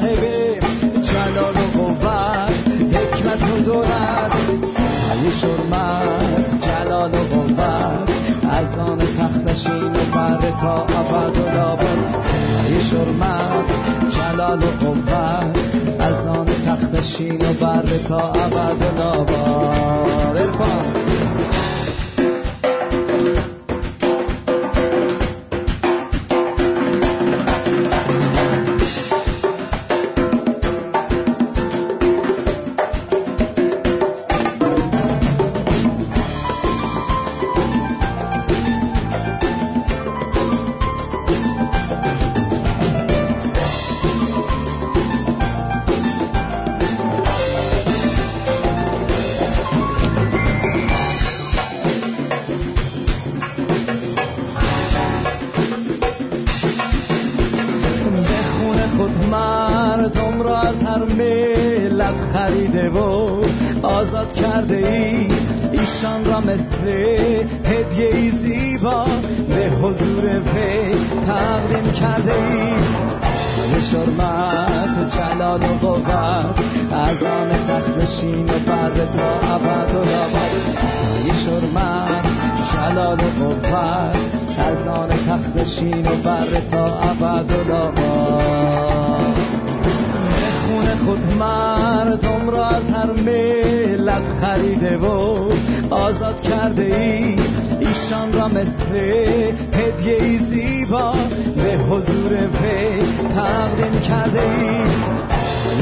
صاحب جلال و قوت حکمت و دولت. علی شرمت جلال و قوت. از آن تخت نشین و تا ابد و لابد. علی شرمت جلال و قوت. از آن تخت و بر تا ابد و لابد. خریده و آزاد کرده ای ایشان را مثل هدیه ای زیبا به حضور وی تقدیم کرده ای. شرمت جلال و قوت از آن تخت نشین بعد تا ابد و لابد شرمت جلال و قوت از آن تخت نشین بر تا ابد و لابد خود مردم را از هر ملت خریده و آزاد کرده ای. ایشان را مثل هدیه زیبا به حضور وی تقدیم کرده ای.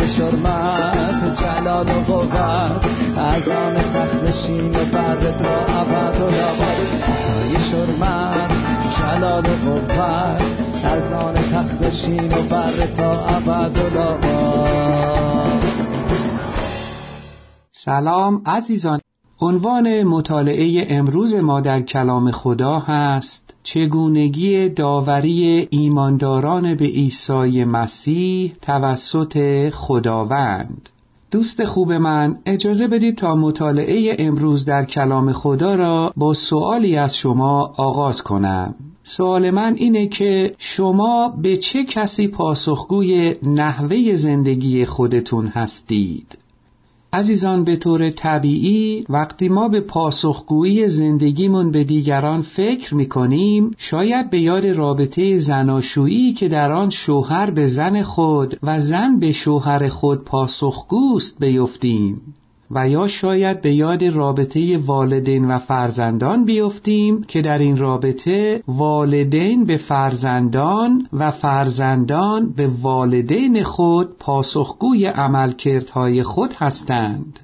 شرمت جلال و قوت از آن تخت نشین و بعد تا ابد و لابد ای شرمت جلال و قوت از آن تخت نشین و بر تا ابد و لابد سلام عزیزان. عنوان مطالعه امروز ما در کلام خدا هست چگونگی داوری ایمانداران به عیسی مسیح توسط خداوند. دوست خوب من اجازه بدید تا مطالعه امروز در کلام خدا را با سوالی از شما آغاز کنم. سوال من اینه که شما به چه کسی پاسخگوی نحوه زندگی خودتون هستید؟ عزیزان به طور طبیعی وقتی ما به پاسخگویی زندگیمون به دیگران فکر می‌کنیم شاید به یاد رابطه زناشویی که در آن شوهر به زن خود و زن به شوهر خود پاسخگوست بیفتیم. و یا شاید به یاد رابطه والدین و فرزندان بیفتیم که در این رابطه والدین به فرزندان و فرزندان به والدین خود پاسخگوی عملکردهای خود هستند.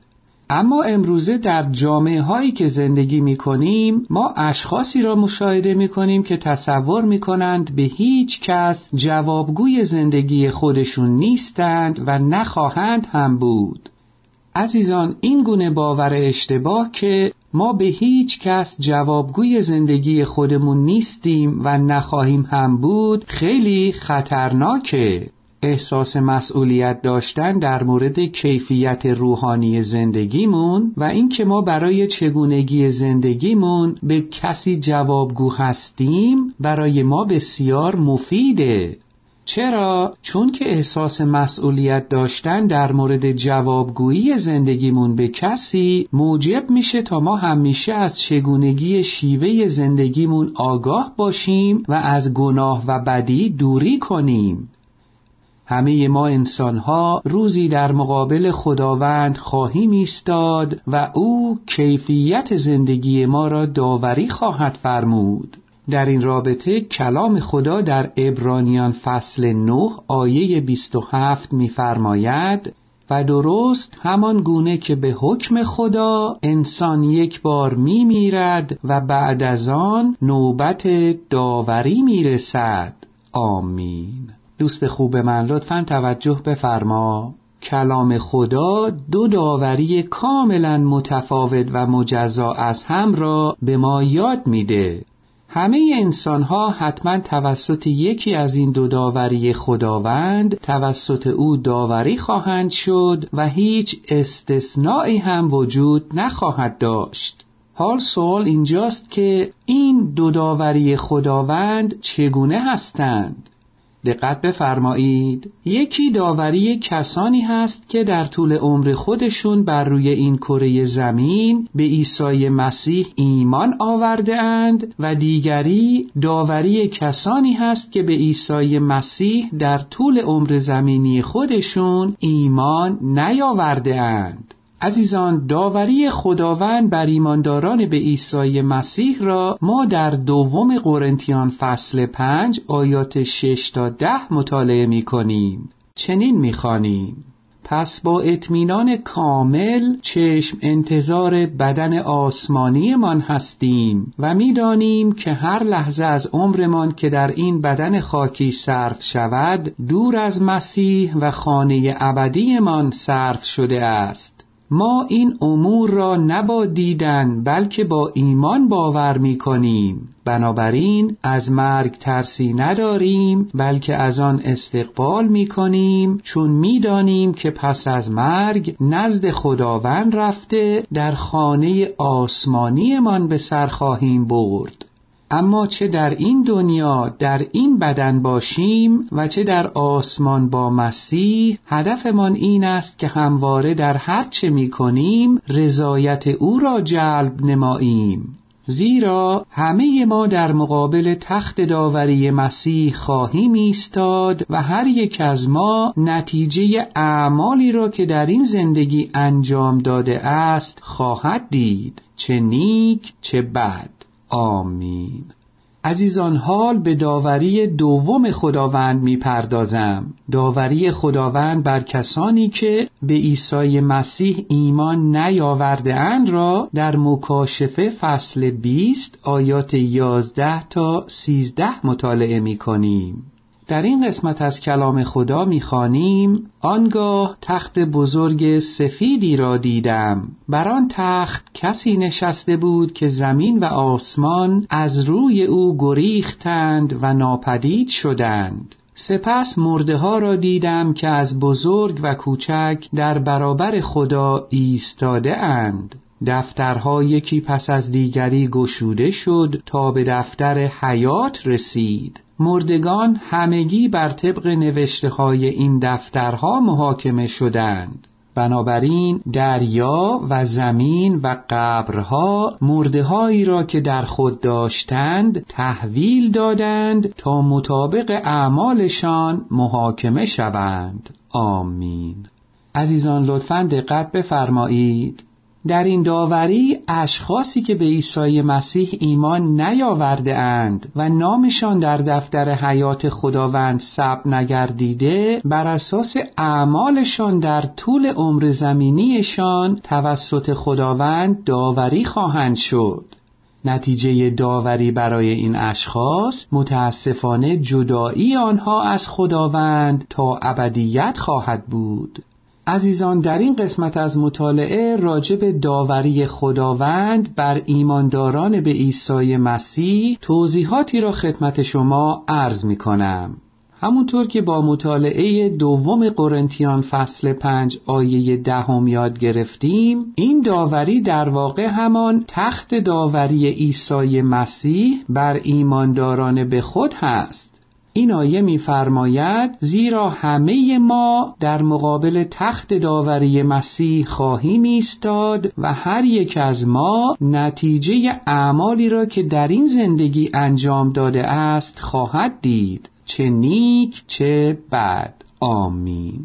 اما امروزه در جامعه هایی که زندگی می کنیم ما اشخاصی را مشاهده می کنیم که تصور می کنند به هیچ کس جوابگوی زندگی خودشون نیستند و نخواهند هم بود. عزیزان این گونه باور اشتباه که ما به هیچ کس جوابگوی زندگی خودمون نیستیم و نخواهیم هم بود خیلی خطرناکه. احساس مسئولیت داشتن در مورد کیفیت روحانی زندگیمون و اینکه ما برای چگونگی زندگیمون به کسی جوابگو هستیم برای ما بسیار مفیده. چرا؟ چون که احساس مسئولیت داشتن در مورد جوابگویی زندگیمون به کسی موجب میشه تا ما همیشه از چگونگی شیوه زندگیمون آگاه باشیم و از گناه و بدی دوری کنیم همه ما انسانها روزی در مقابل خداوند خواهیم ایستاد و او کیفیت زندگی ما را داوری خواهد فرمود در این رابطه کلام خدا در ابرانیان فصل 9 آیه 27 می‌فرماید و درست همان گونه که به حکم خدا انسان یک بار می میرد و بعد از آن نوبت داوری می‌رسد. آمین. دوست خوب من لطفا توجه بفرما. کلام خدا دو داوری کاملا متفاوت و مجزا از هم را به ما یاد میده. همه انسان ها حتما توسط یکی از این دو داوری خداوند توسط او داوری خواهند شد و هیچ استثنایی هم وجود نخواهد داشت. حال سوال اینجاست که این دو داوری خداوند چگونه هستند؟ دقت بفرمایید. یکی داوری کسانی هست که در طول عمر خودشون بر روی این کره زمین به عیسی مسیح ایمان آورده اند و دیگری داوری کسانی هست که به عیسی مسیح در طول عمر زمینی خودشون ایمان نیاورده اند. عزیزان داوری خداوند بر ایمانداران به عیسی مسیح را ما در دوم قرنتیان فصل پنج آیات شش تا ده مطالعه می کنیم چنین می خانیم. پس با اطمینان کامل چشم انتظار بدن آسمانی من هستیم و می‌دانیم که هر لحظه از عمرمان که در این بدن خاکی صرف شود دور از مسیح و خانه ابدیمان صرف شده است ما این امور را نبا دیدن بلکه با ایمان باور می کنیم بنابراین از مرگ ترسی نداریم بلکه از آن استقبال می کنیم چون می دانیم که پس از مرگ نزد خداوند رفته در خانه آسمانیمان به سر خواهیم برد. اما چه در این دنیا در این بدن باشیم و چه در آسمان با مسیح هدفمان این است که همواره در هر چه می کنیم رضایت او را جلب نماییم. زیرا همه ما در مقابل تخت داوری مسیح خواهیم ایستاد و هر یک از ما نتیجه اعمالی را که در این زندگی انجام داده است خواهد دید. چه نیک چه بد. آمین. عزیزان حال به داوری دوم خداوند می‌پردازم. داوری خداوند بر کسانی که به عیسی مسیح ایمان نیاورده اند را در مکاشفه فصل 20 آیات 11 تا 13 مطالعه می کنیم در این قسمت از کلام خدا می‌خوانیم آنگاه تخت بزرگ سفیدی را دیدم. بر آن تخت کسی نشسته بود که زمین و آسمان از روی او گریختند و ناپدید شدند. سپس مرده ها را دیدم که از بزرگ و کوچک در برابر خدا ایستاده اند. دفترها یکی پس از دیگری گشوده شد تا به دفتر حیات رسید. مردگان همگی بر طبق نوشته های این دفترها محاکمه شدند. بنابراین دریا و زمین و قبرها مردههایی را که در خود داشتند تحویل دادند تا مطابق اعمالشان محاکمه شوند. آمین. عزیزان لطفا دقت بفرمایید. در این داوری اشخاصی که به عیسی مسیح ایمان نیاورده اند و نامشان در دفتر حیات خداوند ثبت نگردیده بر اساس اعمالشان در طول عمر زمینیشان توسط خداوند داوری خواهند شد. نتیجه داوری برای این اشخاص متاسفانه جدایی آنها از خداوند تا ابدیت خواهد بود. عزیزان در این قسمت از مطالعه راجع به داوری خداوند بر ایمانداران به عیسی مسیح توضیحاتی را خدمت شما عرض می کنم. همونطور که با مطالعه دوم قرنتیان فصل پنج آیه دهم یاد گرفتیم این داوری در واقع همان تخت داوری عیسی مسیح بر ایمانداران به خود هست این آیه می‌فرماید زیرا همه ما در مقابل تخت داوری مسیح خواهیم ایستاد و هر یک از ما نتیجه اعمالی را که در این زندگی انجام داده است خواهد دید چه نیک چه بد. آمین.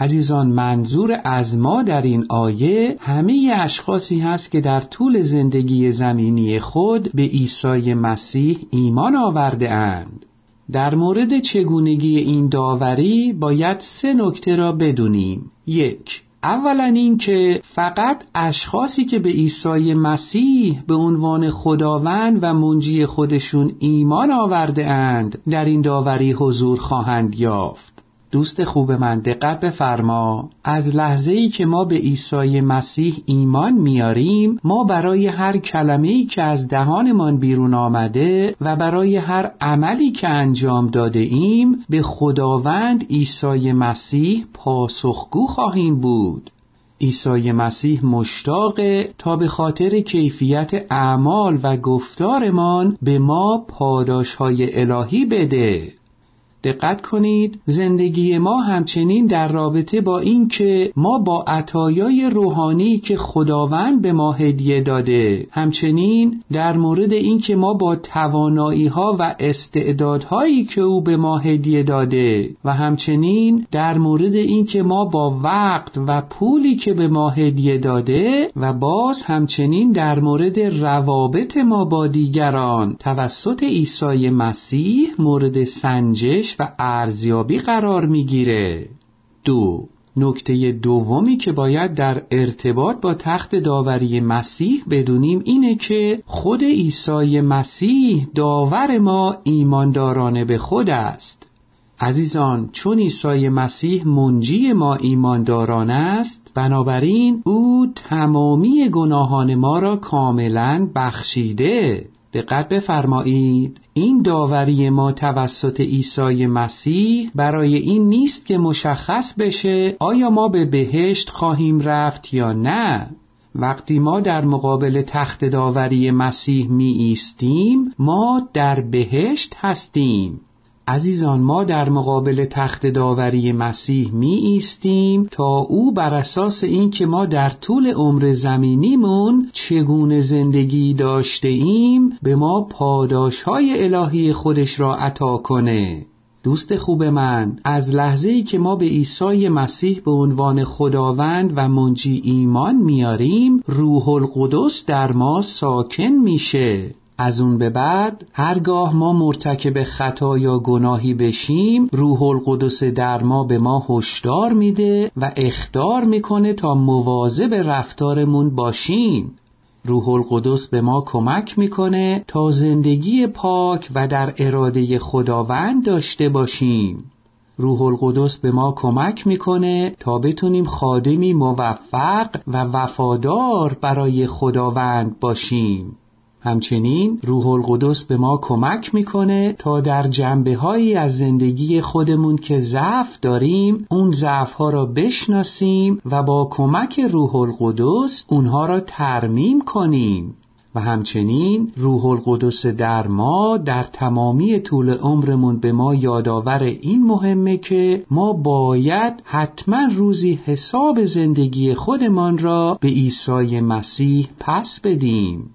عزیزان منظور از ما در این آیه همه اشخاصی هست که در طول زندگی زمینی خود به عیسی مسیح ایمان آورده اند. در مورد چگونگی این داوری باید سه نکته را بدونیم. یک اولا اینکه فقط اشخاصی که به عیسی مسیح به عنوان خداوند و منجی خودشون ایمان آورده اند در این داوری حضور خواهند یافت. دوست خوب من دقت بفرما. از لحظه ای که ما به عیسی مسیح ایمان میاریم ما برای هر کلمه ای که از دهانمان بیرون آمده و برای هر عملی که انجام داده ایم به خداوند عیسی مسیح پاسخگو خواهیم بود. عیسی مسیح مشتاقه تا به خاطر کیفیت اعمال و گفتارمان به ما پاداشهای الهی بده. دقت کنید زندگی ما همچنین در رابطه با این که ما با عطایای روحانی که خداوند به ما هدیه داده. همچنین در مورد این که ما با توانایی ها و استعدادهایی که او به ما هدیه داده و همچنین در مورد این که ما با وقت و پولی که به ما هدیه داده و باز همچنین در مورد روابط ما با دیگران توسط عیسی مسیح مورد سنجش و ارزیابی قرار می‌گیره. دو نکته دومی که باید در ارتباط با تخت داوری مسیح بدونیم اینه که خود عیسی مسیح داور ما ایماندارانه به خود است. عزیزان چون عیسی مسیح منجی ما ایمانداران است بنابراین او تمامی گناهان ما را کاملا بخشیده. دقت بفرمایید. این داوری ما توسط عیسی مسیح برای این نیست که مشخص بشه آیا ما به بهشت خواهیم رفت یا نه. وقتی ما در مقابل تخت داوری مسیح می ایستیم ما در بهشت هستیم. عزیزان ما در مقابل تخت داوری مسیح می ایستیم تا او بر اساس اینکه ما در طول عمر زمینیمون چگونه زندگی داشته ایم به ما پاداش های الهی خودش را عطا کنه. دوست خوب من از لحظه ای که ما به عیسی مسیح به عنوان خداوند و منجی ایمان میاریم روح القدس در ما ساکن میشه. از اون به بعد هرگاه ما مرتکب خطا یا گناهی بشیم روح القدس در ما به ما هشدار میده و اختار می‌کنه تا مواظب رفتارمون باشیم. روح القدس به ما کمک می‌کنه تا زندگی پاک و در اراده خداوند داشته باشیم. روح القدس به ما کمک می‌کنه تا بتونیم خادمی موفق و وفادار برای خداوند باشیم. همچنین روح القدس به ما کمک می‌کنه تا در جنبه هایی از زندگی خودمون که ضعف داریم اون ضعف ها را بشناسیم و با کمک روح القدس اونها را ترمیم کنیم. و همچنین روح القدس در ما در تمامی طول عمرمون به ما یادآور این مهمه که ما باید حتما روزی حساب زندگی خودمان را به عیسی مسیح پس بدیم.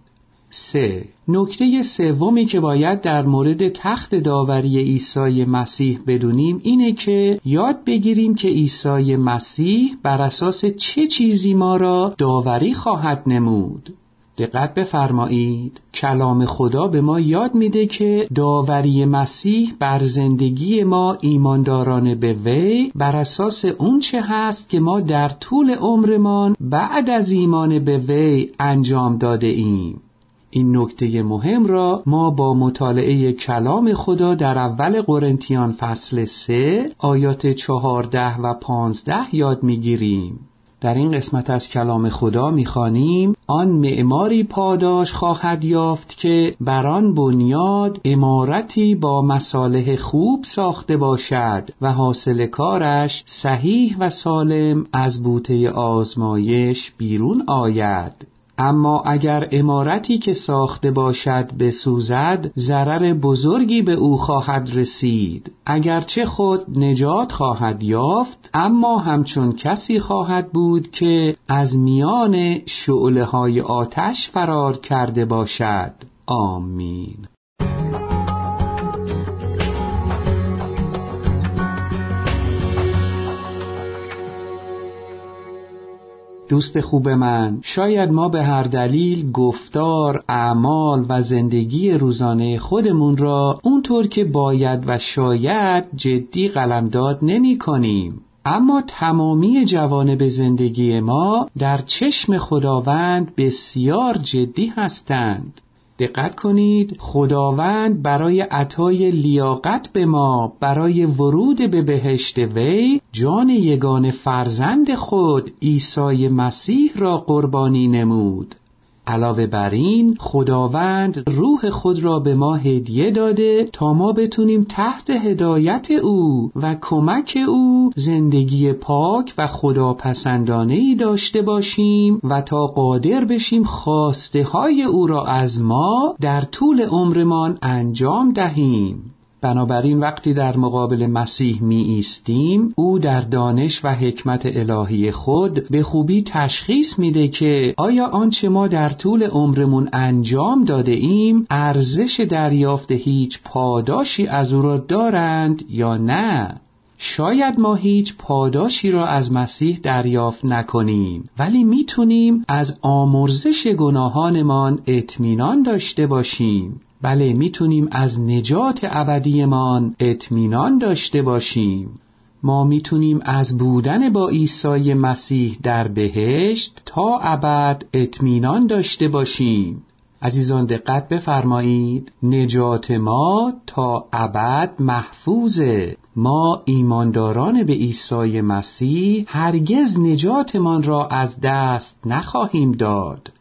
سه. نکته سومی که باید در مورد تخت داوری عیسی مسیح بدونیم اینه که یاد بگیریم که عیسی مسیح بر اساس چه چیزی ما را داوری خواهد نمود. دقت بفرمایید. کلام خدا به ما یاد میده که داوری مسیح بر زندگی ما ایمانداران به وی بر اساس اون چه هست که ما در طول عمرمان بعد از ایمان به وی انجام داده ایم. این نکته مهم را ما با مطالعه کلام خدا در اول قرنتیان فصل 3 آیات 14 و 15 یاد می‌گیریم. در این قسمت از کلام خدا می‌خوانیم آن معماری پاداش خواهد یافت که بر آن بنیاد امارتی با مصالح خوب ساخته باشد و حاصل کارش صحیح و سالم از بوته آزمایش بیرون آید اما اگر امارتی که ساخته باشد بسوزد ضرر بزرگی به او خواهد رسید. اگرچه خود نجات خواهد یافت اما همچون کسی خواهد بود که از میان شعله های آتش فرار کرده باشد. آمین. دوست خوب من شاید ما به هر دلیل گفتار اعمال و زندگی روزانه خودمون را اونطور که باید و شاید جدی قلمداد نمی کنیم. اما تمامی جوانب زندگی ما در چشم خداوند بسیار جدی هستند دقت کنید. خداوند برای عطای لیاقت به ما برای ورود به بهشت وی جان یگان فرزند خود عیسی مسیح را قربانی نمود. علاوه بر این خداوند روح خود را به ما هدیه داده تا ما بتونیم تحت هدایت او و کمک او زندگی پاک و خداپسندانه ای داشته باشیم و تا قادر بشیم خواسته های او را از ما در طول عمرمان انجام دهیم. بنابراین وقتی در مقابل مسیح می ایستیم او در دانش و حکمت الهی خود به خوبی تشخیص میده که آیا آنچه ما در طول عمرمون انجام داده ایم ارزش دریافت هیچ پاداشی از او را دارند یا نه؟ شاید ما هیچ پاداشی را از مسیح دریافت نکنیم ولی می‌تونیم از آمرزش گناهانمان اطمینان داشته باشیم. بله می‌تونیم از نجات ابدیمان اطمینان داشته باشیم. ما می‌تونیم از بودن با عیسی مسیح در بهشت تا ابد اطمینان داشته باشیم. عزیزان دقت بفرمایید. نجات ما تا ابد محفوظه. ما ایمانداران به عیسی مسیح هرگز نجاتمان را از دست نخواهیم داد.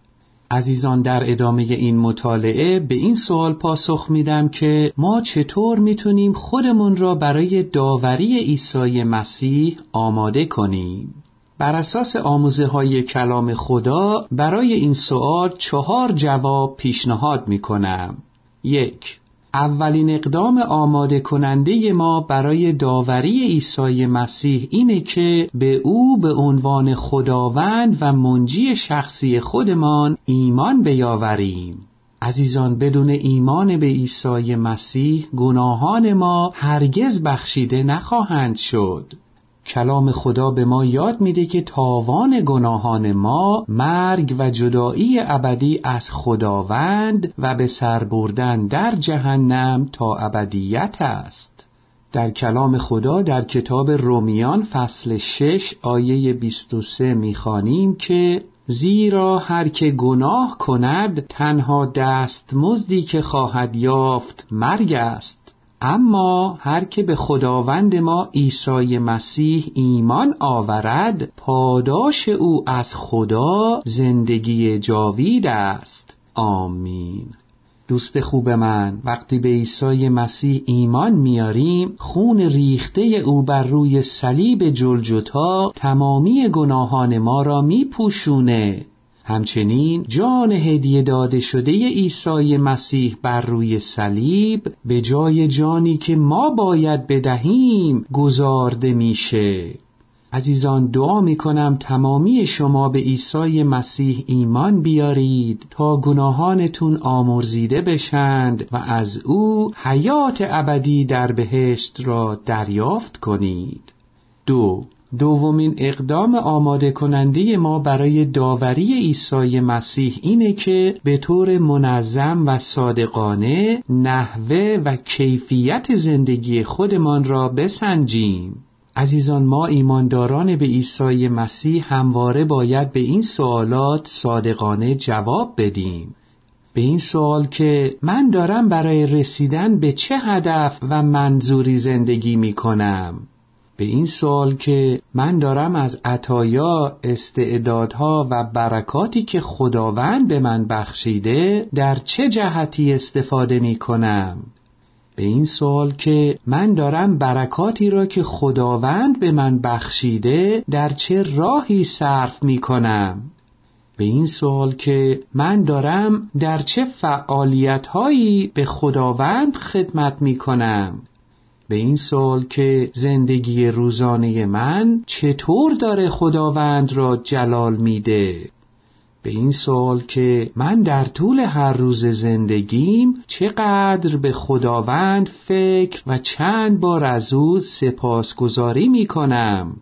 عزیزان در ادامه این مطالعه به این سوال پاسخ میدم که ما چطور می‌تونیم خودمون را برای داوری عیسی مسیح آماده کنیم بر اساس آموزه های کلام خدا برای این سوال چهار جواب پیشنهاد می کنم. یک اولین اقدام آماده کننده ما برای داوری عیسی مسیح اینه که به او به عنوان خداوند و منجی شخصی خودمان ایمان بیاوریم. عزیزان بدون ایمان به عیسی مسیح گناهان ما هرگز بخشیده نخواهند شد. کلام خدا به ما یاد میده که تاوان گناهان ما مرگ و جدایی ابدی از خداوند و به سر بردن در جهنم تا ابدیت است. در کلام خدا در کتاب رومیان فصل 6 آیه 23 می‌خوانیم که زیرا هر که گناه کند تنها دستمزدی که خواهد یافت مرگ است. اما هر که به خداوند ما عیسی مسیح ایمان آورد پاداش او از خدا زندگی جاوید است. آمین. دوست خوب من وقتی به عیسی مسیح ایمان میاریم خون ریخته او بر روی صلیب جلجتا تمامی گناهان ما را میپوشونه. همچنین جان هدیه داده شده عیسی مسیح بر روی صلیب به جای جانی که ما باید بدهیم گذارده میشه. عزیزان دعا می کنم تمامی شما به عیسی مسیح ایمان بیارید تا گناهانتون آمرزیده بشند و از او حیات ابدی در بهشت را دریافت کنید. دو دومین اقدام آماده کننده ما برای داوری عیسی مسیح اینه که به طور منظم و صادقانه نحوه و کیفیت زندگی خودمان را بسنجیم. عزیزان ما ایمانداران به عیسی مسیح همواره باید به این سوالات صادقانه جواب بدیم. به این سوال که من دارم برای رسیدن به چه هدف و منظوری زندگی می کنم؟ به این سوال که من دارم از عطایا استعدادها و برکاتی که خداوند به من بخشیده در چه جهتی استفاده می کنم؟ به این سوال که من دارم برکاتی را که خداوند به من بخشیده در چه راهی صرف می کنم؟ به این سوال که من دارم در چه فعالیت هایی به خداوند خدمت می کنم؟ به این سوال که زندگی روزانه من چطور داره خداوند را جلال میده؟ به این سوال که من در طول هر روز زندگیم چقدر به خداوند فکر و چند بار از او سپاسگزاری می کنم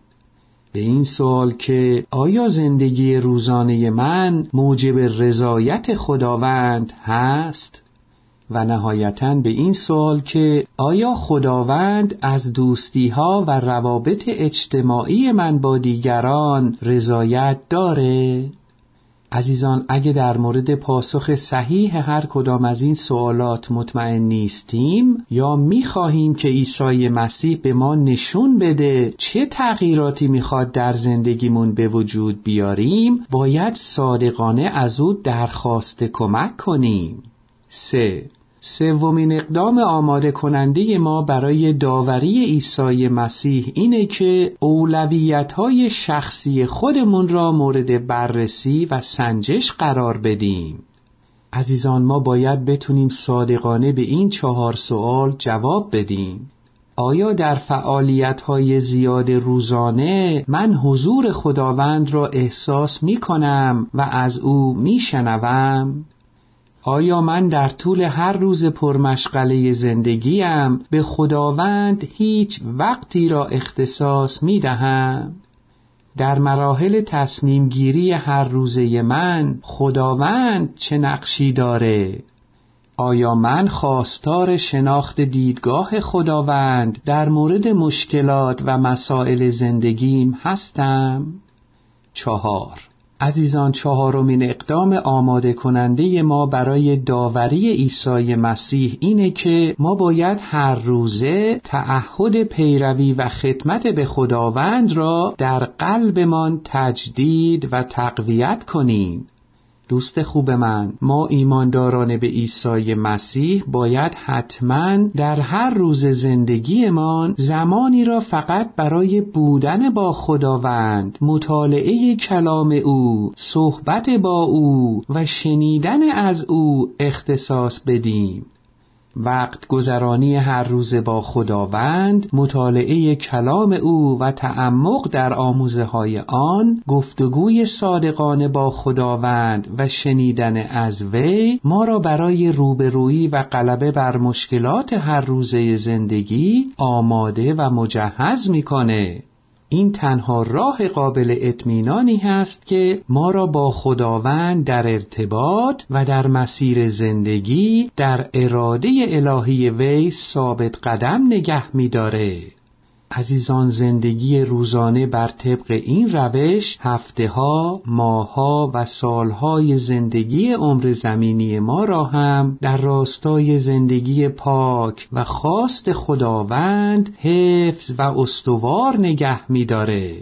به این سوال که آیا زندگی روزانه من موجب رضایت خداوند هست؟ و نهایتا به این سوال که آیا خداوند از دوستی ها و روابط اجتماعی من با دیگران رضایت داره؟ عزیزان اگه در مورد پاسخ صحیح هر کدام از این سوالات مطمئن نیستیم یا می‌خواهیم که عیسی مسیح به ما نشون بده چه تغییراتی می‌خواد در زندگیمون به وجود بیاریم باید صادقانه از او درخواست کمک کنیم سه سومین اقدام آماده کننده ما برای داوری عیسی مسیح اینه که اولویت های شخصی خودمون را مورد بررسی و سنجش قرار بدیم. عزیزان ما باید بتونیم صادقانه به این چهار سوال جواب بدیم. آیا در فعالیت های زیاد روزانه من حضور خداوند را احساس می کنم و از او می شنوم؟ آیا من در طول هر روز پرمشغله زندگیم به خداوند هیچ وقتی را اختصاص می دهم؟ در مراحل تصمیم گیری هر روزه من خداوند چه نقشی داره؟ آیا من خواستار شناخت دیدگاه خداوند در مورد مشکلات و مسائل زندگیم هستم؟ چهار عزیزان چهارمین اقدام آماده کننده ما برای داوری عیسی مسیح اینه که ما باید هر روزه تعهد پیروی و خدمت به خداوند را در قلبمان تجدید و تقویت کنیم. دوست خوب من. ما ایمانداران به عیسی مسیح باید حتما در هر روز زندگیمان زمانی را فقط برای بودن با خداوند مطالعه کلام او صحبت با او و شنیدن از او اختصاص بدیم. وقت گذرانی هر روز با خداوند مطالعه کلام او و تعمق در آموزه های آن گفتگوی صادقانه با خداوند و شنیدن از وی ما را برای روبرویی و غلبه بر مشکلات هر روزه زندگی آماده و مجهز می‌کنه این تنها راه قابل اطمینانی هست که ما را با خداوند در ارتباط و در مسیر زندگی در اراده الهی وی ثابت قدم نگه می‌داره. عزیزان زندگی روزانه بر طبق این روش هفته ها، ماه ها و سالهای زندگی عمر زمینی ما را هم در راستای زندگی پاک و خواست خداوند حفظ و استوار نگه می‌داره.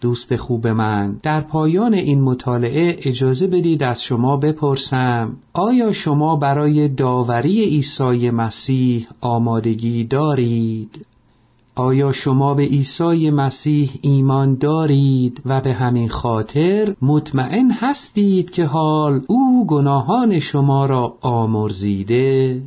دوست خوب من در پایان این مطالعه اجازه بدید از شما بپرسم آیا شما برای داوری عیسی مسیح آمادگی دارید؟ آیا شما به عیسی مسیح ایمان دارید و به همین خاطر مطمئن هستید که حال او گناهان شما را آمرزیده؟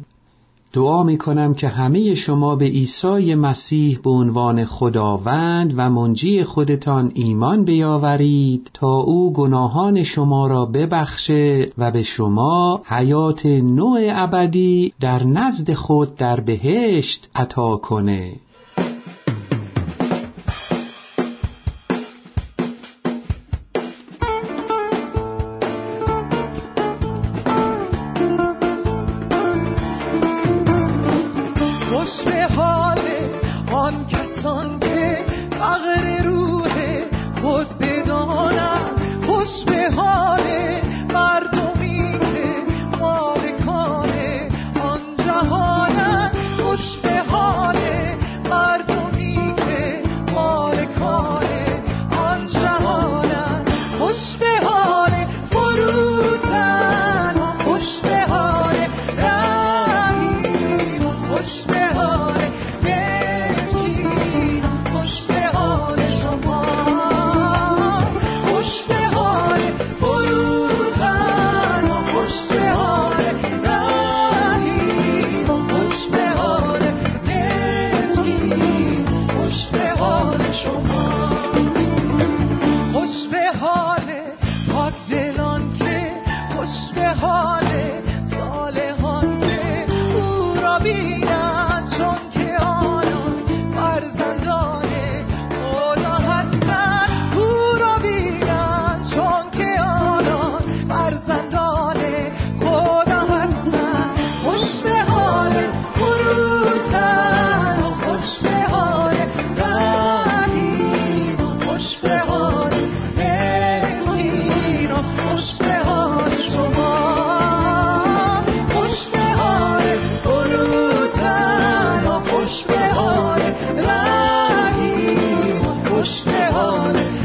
دعا می کنم که همه شما به عیسی مسیح به عنوان خداوند و منجی خودتان ایمان بیاورید تا او گناهان شما را ببخشه و به شما حیات نوع ابدی در نزد خود در بهشت عطا کنه on.